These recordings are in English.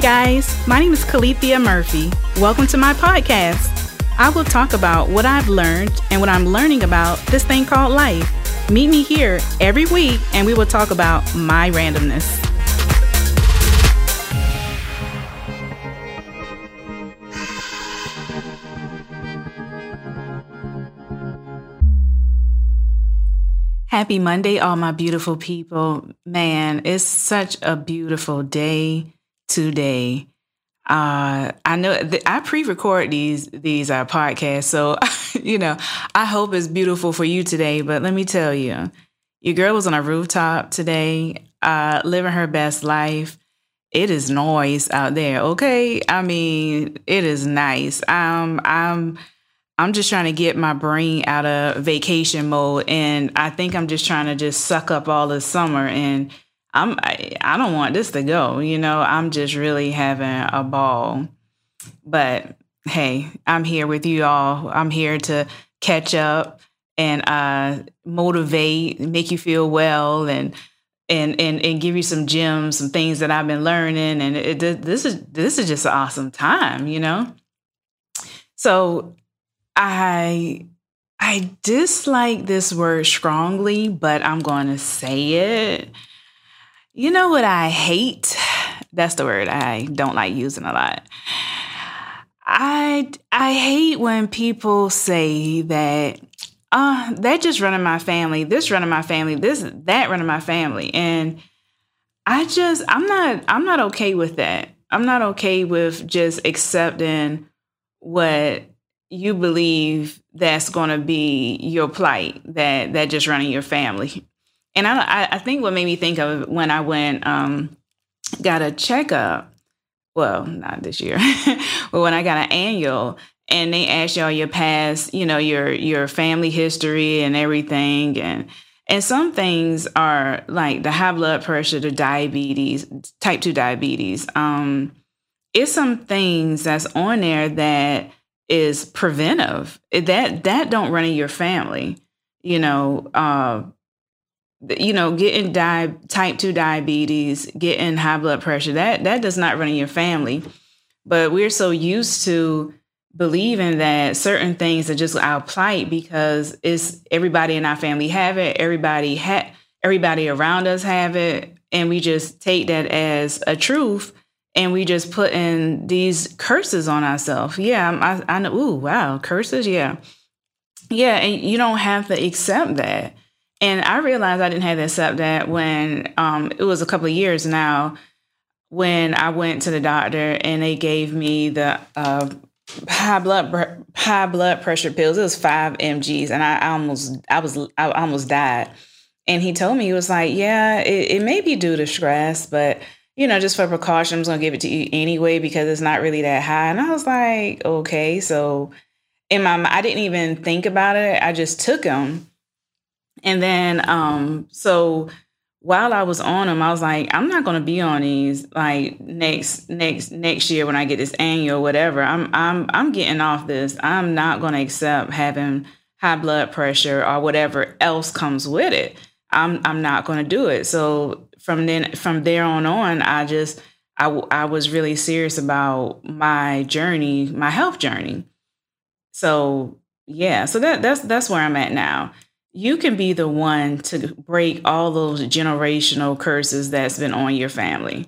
Guys. My name is Calethea Murphy. Welcome to my podcast. I will talk about what I've learned and what I'm learning about this thing called life. Meet me here every week and we will talk about my randomness. Happy Monday, all my beautiful people. Man, it's such a beautiful day today. Uh, I know th- I pre-record these these uh, podcasts, so you know I hope it's beautiful for you today. But let me tell you, your girl was on a rooftop today, uh, living her best life. It is noise out there, okay? I mean, it is nice. Um, I'm I'm just trying to get my brain out of vacation mode, and I think I'm just trying to just suck up all the summer. And I'm I, I don't want this to go. You know, I'm just really having a ball. But hey, I'm here with you all. I'm here to catch up and uh, motivate, make you feel well, and and and and give you some gems, some things that I've been learning. And it, this is this is just an awesome time, you know. So I I dislike this word strongly, but I'm going to say it. You know what I hate? That's the word I don't like using a lot. I I hate when people say that uh that just running my family, this running my family, this that running my family and I just I'm not I'm not okay with that. I'm not okay with just accepting what you believe that's going to be your plight that that just running your family and I, I think what made me think of when i went um got a checkup well not this year but when i got an annual and they ask you all your past you know your your family history and everything and and some things are like the high blood pressure the diabetes type 2 diabetes um it's some things that's on there that is preventive. That that don't run in your family. You know, uh, you know, getting di- type two diabetes, getting high blood pressure. That that does not run in your family. But we're so used to believing that certain things are just our plight because it's everybody in our family have it. Everybody had everybody around us have it, and we just take that as a truth and we just put in these curses on ourselves. Yeah, I, I know. Ooh, wow, curses. Yeah, yeah, and you don't have to accept that. And I realized I didn't have to that when um, it was a couple of years now when I went to the doctor and they gave me the uh, high blood high blood pressure pills. It was five mg's, and I almost I was I almost died. And he told me he was like, "Yeah, it, it may be due to stress, but." you know, just for precaution, I'm just gonna give it to you anyway because it's not really that high. And I was like, okay. So in my I didn't even think about it. I just took them. And then um, so while I was on them, I was like, I'm not gonna be on these like next next next year when I get this annual whatever. I'm I'm I'm getting off this. I'm not gonna accept having high blood pressure or whatever else comes with it. I'm I'm not going to do it. So from then from there on on i just I, I was really serious about my journey my health journey so yeah so that that's that's where i'm at now you can be the one to break all those generational curses that's been on your family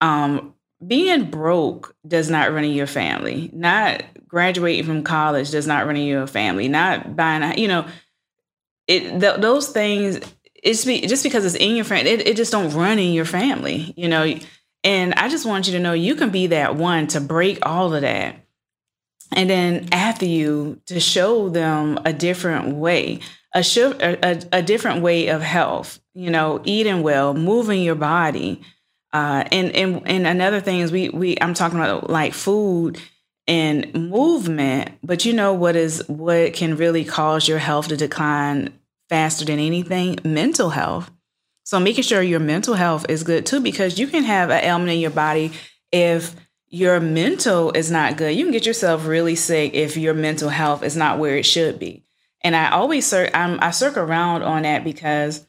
um being broke does not run in your family not graduating from college does not run in your family not buying a, you know it th- those things it's be, just because it's in your family, it, it just don't run in your family, you know. And I just want you to know you can be that one to break all of that. And then after you to show them a different way, a, a, a different way of health, you know, eating well, moving your body. Uh, and, and, and another thing is we, we, I'm talking about like food and movement, but you know what is, what can really cause your health to decline faster than anything mental health. So making sure your mental health is good too, because you can have an ailment in your body if your mental is not good. You can get yourself really sick if your mental health is not where it should be. And I always cir- I'm, I circle around on that because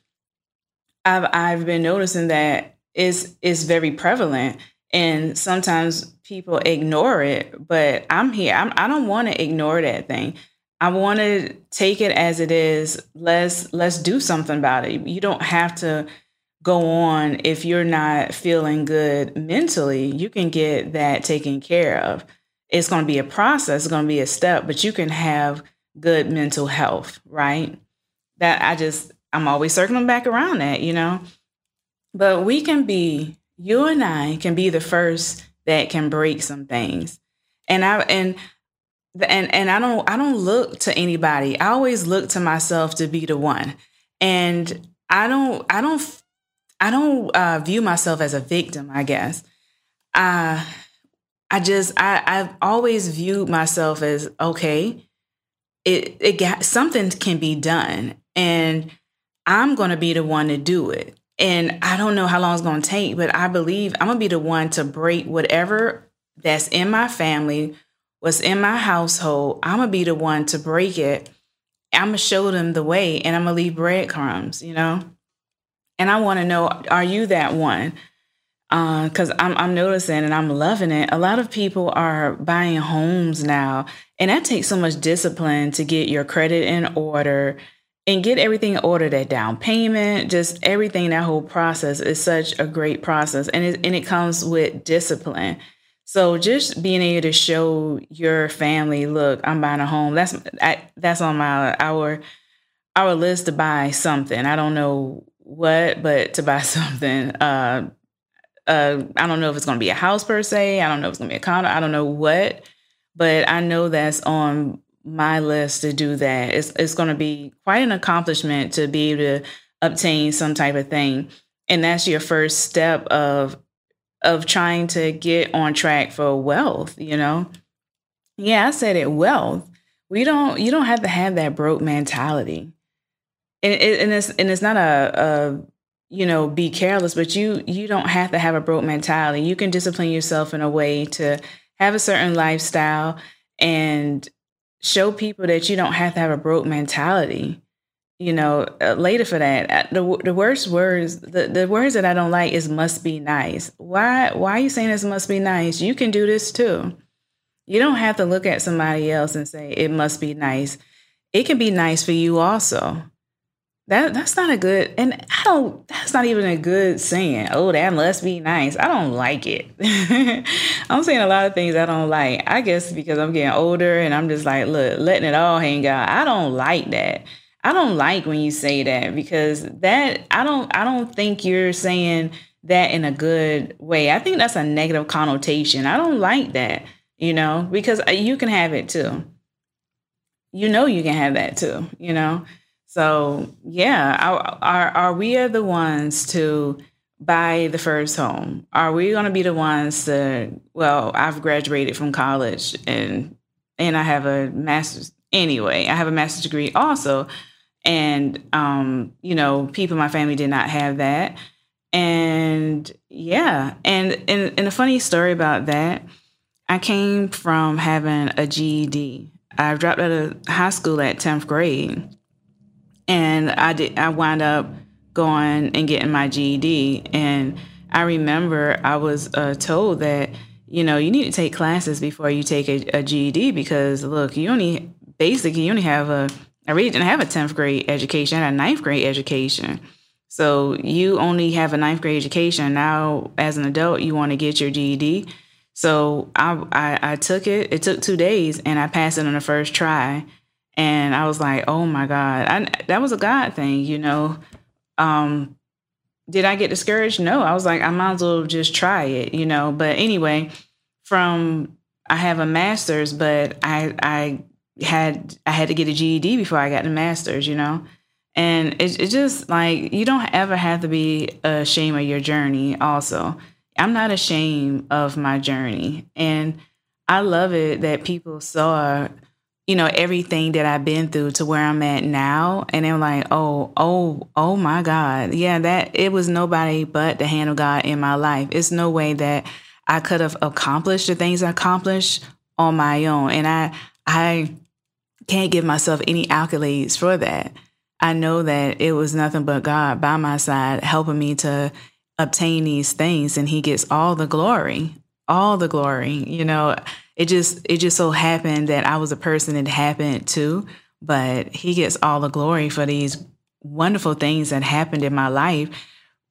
I've I've been noticing that is is very prevalent And sometimes people ignore it, but I'm here. I'm, I don't want to ignore that thing. I want to take it as it is. Let's let's do something about it. You don't have to go on if you're not feeling good mentally. You can get that taken care of. It's going to be a process, it's going to be a step, but you can have good mental health, right? That I just I'm always circling back around that, you know. But we can be you and I can be the first that can break some things. And I and and and I don't I don't look to anybody. I always look to myself to be the one. And I don't I don't I don't uh, view myself as a victim, I guess. Uh I just I I've always viewed myself as okay, it it got something can be done and I'm going to be the one to do it. And I don't know how long it's going to take, but I believe I'm going to be the one to break whatever that's in my family, what's in my household. I'm going to be the one to break it. I'm going to show them the way and I'm going to leave breadcrumbs, you know? And I want to know are you that one? Because uh, I'm, I'm noticing and I'm loving it. A lot of people are buying homes now, and that takes so much discipline to get your credit in order and get everything ordered that down payment just everything that whole process is such a great process and it, and it comes with discipline so just being able to show your family look i'm buying a home that's I, that's on my our our list to buy something i don't know what but to buy something uh uh i don't know if it's going to be a house per se i don't know if it's going to be a condo i don't know what but i know that's on my list to do that. It's it's going to be quite an accomplishment to be able to obtain some type of thing, and that's your first step of of trying to get on track for wealth. You know, yeah, I said it. Wealth. We don't. You don't have to have that broke mentality, and, and it's and it's not a, a you know be careless, but you you don't have to have a broke mentality. You can discipline yourself in a way to have a certain lifestyle and show people that you don't have to have a broke mentality. You know, uh, later for that, uh, the the worst words, the, the words that I don't like is "must be nice." Why why are you saying this must be nice? You can do this too. You don't have to look at somebody else and say it must be nice. It can be nice for you also. That that's not a good and I don't that's not even a good saying. Oh, that must be nice. I don't like it. I'm saying a lot of things I don't like. I guess because I'm getting older and I'm just like, look, letting it all hang out. I don't like that. I don't like when you say that because that I don't I don't think you're saying that in a good way. I think that's a negative connotation. I don't like that, you know, because uh, you can have it too. You know you can have that too, you know. So yeah, are, are we are the ones to buy the first home? Are we going to be the ones to? Well, I've graduated from college and and I have a master's anyway. I have a master's degree also, and um, you know, people in my family did not have that, and yeah, and and and a funny story about that. I came from having a GED. I dropped out of high school at tenth grade and I did. I wound up going and getting my GED, and I remember I was uh, told that you know you need to take classes before you take a, a GED because look, you only basically you only have a I really didn't have a tenth grade education, I had a ninth grade education. So you only have a ninth grade education. Now, as an adult, you want to get your GED. So I, I, I took it. It took two days, and I passed it on the first try and I was like, "Oh my God!" I, that was a God thing, you know. Um, did I get discouraged? No, I was like, I might as well just try it, you know. But anyway, from I have a master's, but I I had I had to get a GED before I got the master's, you know. And it's it just like you don't ever have to be ashamed of your journey. Also, I'm not ashamed of my journey, and I love it that people saw you know, everything that I've been through to where I'm at now. And I'm like, oh, oh, oh my God. Yeah, that it was nobody but the hand of God in my life. It's no way that I could have accomplished the things I accomplished on my own. And I I can't give myself any accolades for that. I know that it was nothing but God by my side helping me to obtain these things and he gets all the glory all the glory you know? It just it just so happened that i was a person it happened to but he gets all the glory for these wonderful things that happened in my life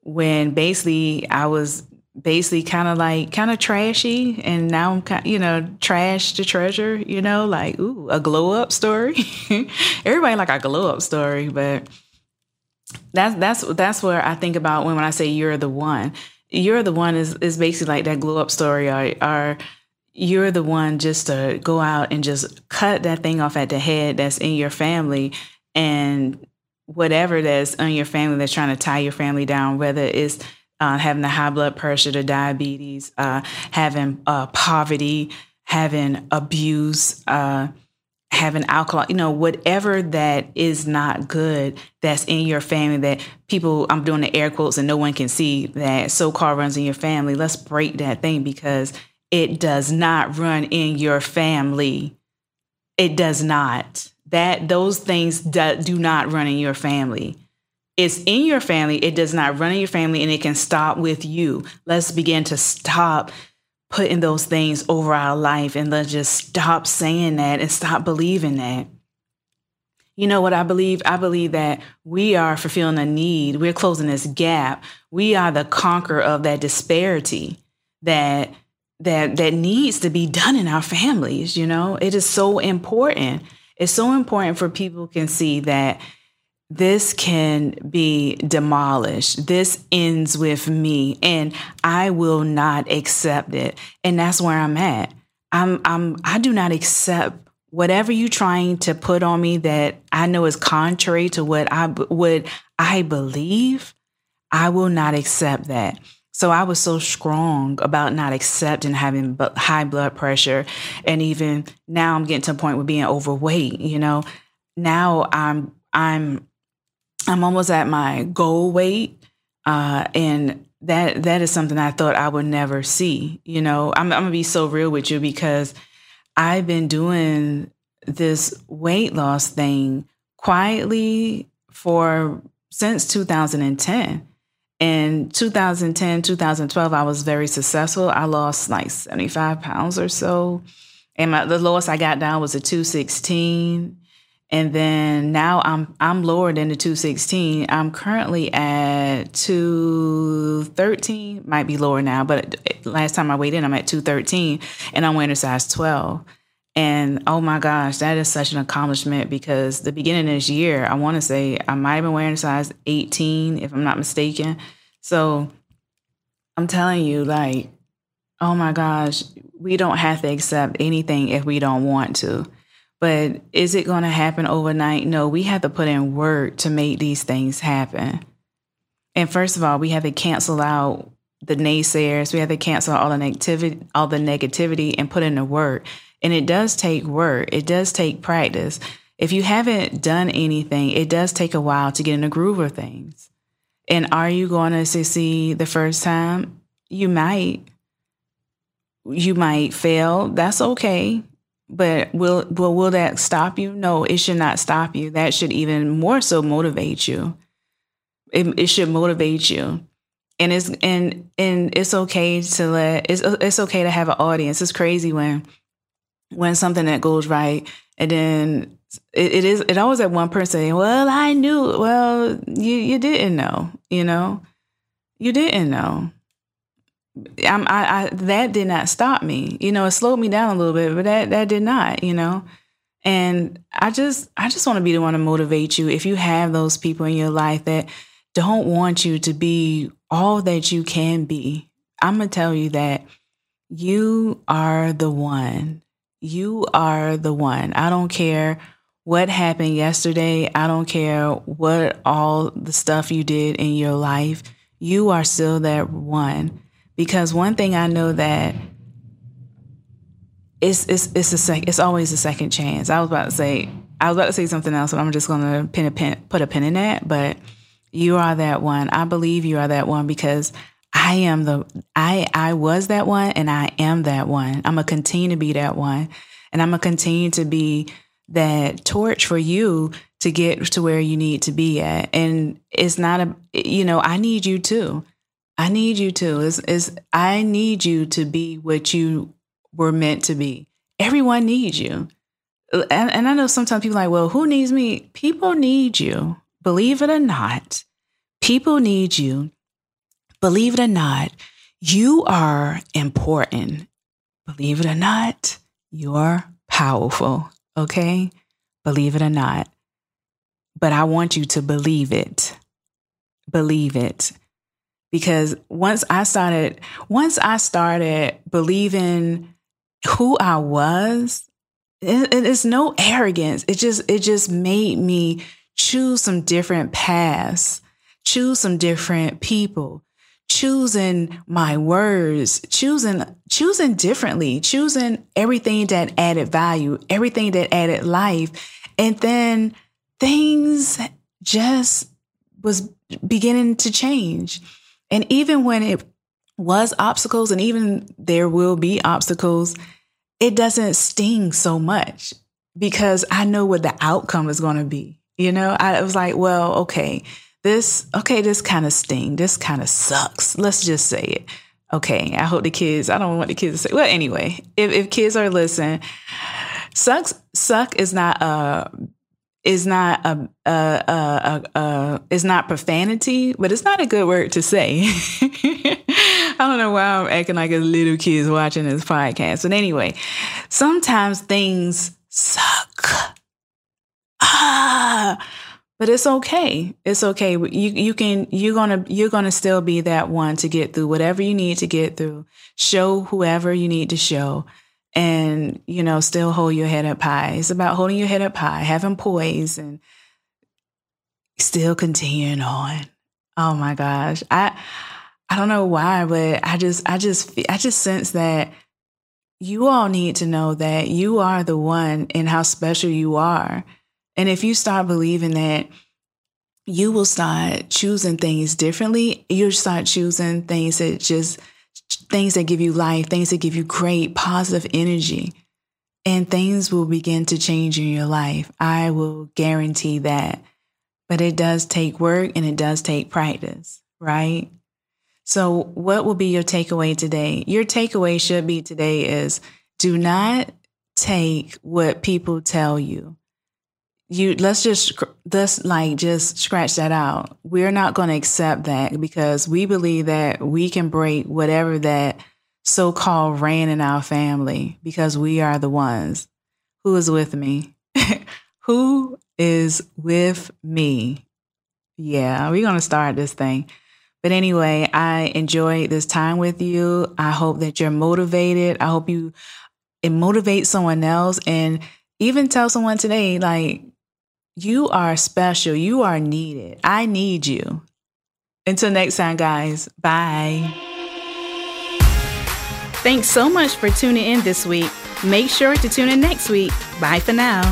when basically i was basically kind of like kind of trashy and now i'm kind you know trash to treasure you know? Like ooh a glow up story. Everybody like a glow up story but that's that's that's where I think about when, when I say you're the one. You're the one is is basically like that glow up story or or you're the one just to go out and just cut that thing off at the head that's in your family and whatever that's in your family that's trying to tie your family down, whether it's uh, having the high blood pressure, the diabetes, uh, having uh, poverty, having abuse, uh, having alcohol, you know, whatever that is not good that's in your family that people, I'm doing the air quotes and no one can see that so called runs in your family. Let's break that thing because it does not run in your family. It does not. That those things do, do not run in your family. It's in your family. It does not run in your family and it can stop with you. Let's begin to stop putting those things over our life and let's just stop saying that and stop believing that. You know what I believe? I believe that we are fulfilling a need. We're closing this gap. We are the conqueror of that disparity that that that needs to be done in our families, you know? It is so important. It's so important for people can see that this can be demolished. This ends with me and I will not accept it. And that's where I'm at. I'm I'm I do not accept whatever you're trying to put on me that I know is contrary to what I would I believe. I will not accept that. So I was so strong about not accepting having high blood pressure and even now I'm getting to a point with being overweight, you know. Now I'm I'm I'm almost at my goal weight. Uh, and that that is something I thought I would never see. You know, I'm, I'm gonna be so real with you because I've been doing this weight loss thing quietly for since 2010. In 2010, 2012, I was very successful. I lost like 75 pounds or so. And my, the lowest I got down was a 216 and then now I'm I'm lower than the 216. I'm currently at 213, might be lower now, but last time I weighed in, I'm at 213 and I'm wearing a size 12. And oh my gosh, that is such an accomplishment because the beginning of this year, I want to say I might have been wearing a size 18, if I'm not mistaken. So I'm telling you, like, oh my gosh, we don't have to accept anything if we don't want to. But is it going to happen overnight? No, we have to put in work to make these things happen. And first of all, we have to cancel out the naysayers. We have to cancel all the negativity, all the negativity, and put in the work. And it does take work. It does take practice. If you haven't done anything, it does take a while to get in the groove of things. And are you going to succeed the first time? You might. You might fail. That's okay. But will will will that stop you? No, it should not stop you. That should even more so motivate you. It, it should motivate you. And it's and and it's okay to let it's it's okay to have an audience. It's crazy when when something that goes right and then it, it is it always at one person saying, Well, I knew. Well, you you didn't know, you know. You didn't know. I, I, that did not stop me. You know, it slowed me down a little bit, but that that did not. You know, and I just I just want to be the one to motivate you. If you have those people in your life that don't want you to be all that you can be, I'm gonna tell you that you are the one. You are the one. I don't care what happened yesterday. I don't care what all the stuff you did in your life. You are still that one because one thing I know that it's it's it's a sec, it's always a second chance. I was about to say I was about to say something else, but I'm just going to pin a pin put a pin in that. But you are that one. I believe you are that one because I am the I I was that one and I am that one. I'm gonna continue to be that one, and I'm gonna continue to be that torch for you to get to where you need to be at. And it's not a you know I need you too. I need you to. Is is I need you to be what you were meant to be. Everyone needs you. And, and I know sometimes people are like, well, who needs me? People need you. Believe it or not, people need you. Believe it or not, you are important. Believe it or not, you're powerful. Okay? Believe it or not. But I want you to believe it. Believe it. Because once I started, once I started believing who I was, it, it's no arrogance. It just, it just made me choose some different paths, choose some different people, choosing my words, choosing choosing differently, choosing everything that added value, everything that added life. And then things just was beginning to change. And even when it was obstacles and even there will be obstacles, it doesn't sting so much because I know what the outcome is going to be. You know, I was like, well, okay, this, okay, this kind of sting. This kind of sucks. Let's just say it. Okay. I hope the kids, I don't want the kids to say, well, anyway, if, if kids are listening, sucks, suck is not a, is not a, a, a, a, a is not profanity, but it's not a good word to say. I don't know why I'm acting like a little kids watching this podcast. But anyway, sometimes things suck. Ah, but it's okay. It's okay. You you can you're gonna you're gonna still be that one to get through whatever you need to get through. Show whoever you need to show, and you know still hold your head up high. It's about holding your head up high, having poise, and still continuing on. Oh my gosh, I I don't know why, but I just I just I just sense that you all need to know that you are the one and how special you are and if you start believing that, you will start choosing things differently. You'll start choosing things that just things that give you life, things that give you great positive energy. And things will begin to change in your life. I will guarantee that. But it does take work and it does take practice, right? So, what will be your takeaway today? Your takeaway should be today is do not take what people tell you you let's just let's like just scratch that out. We're not going to accept that because we believe that we can break whatever that so-called reign in our family because we are the ones who is with me. who is with me? Yeah, we're going to start this thing. But anyway, I enjoyed this time with you. I hope that you're motivated. I hope you it motivates someone else and even tell someone today like you are special. You are needed. I need you. Until next time, guys. Bye. Thanks so much for tuning in this week. Make sure to tune in next week. Bye for now.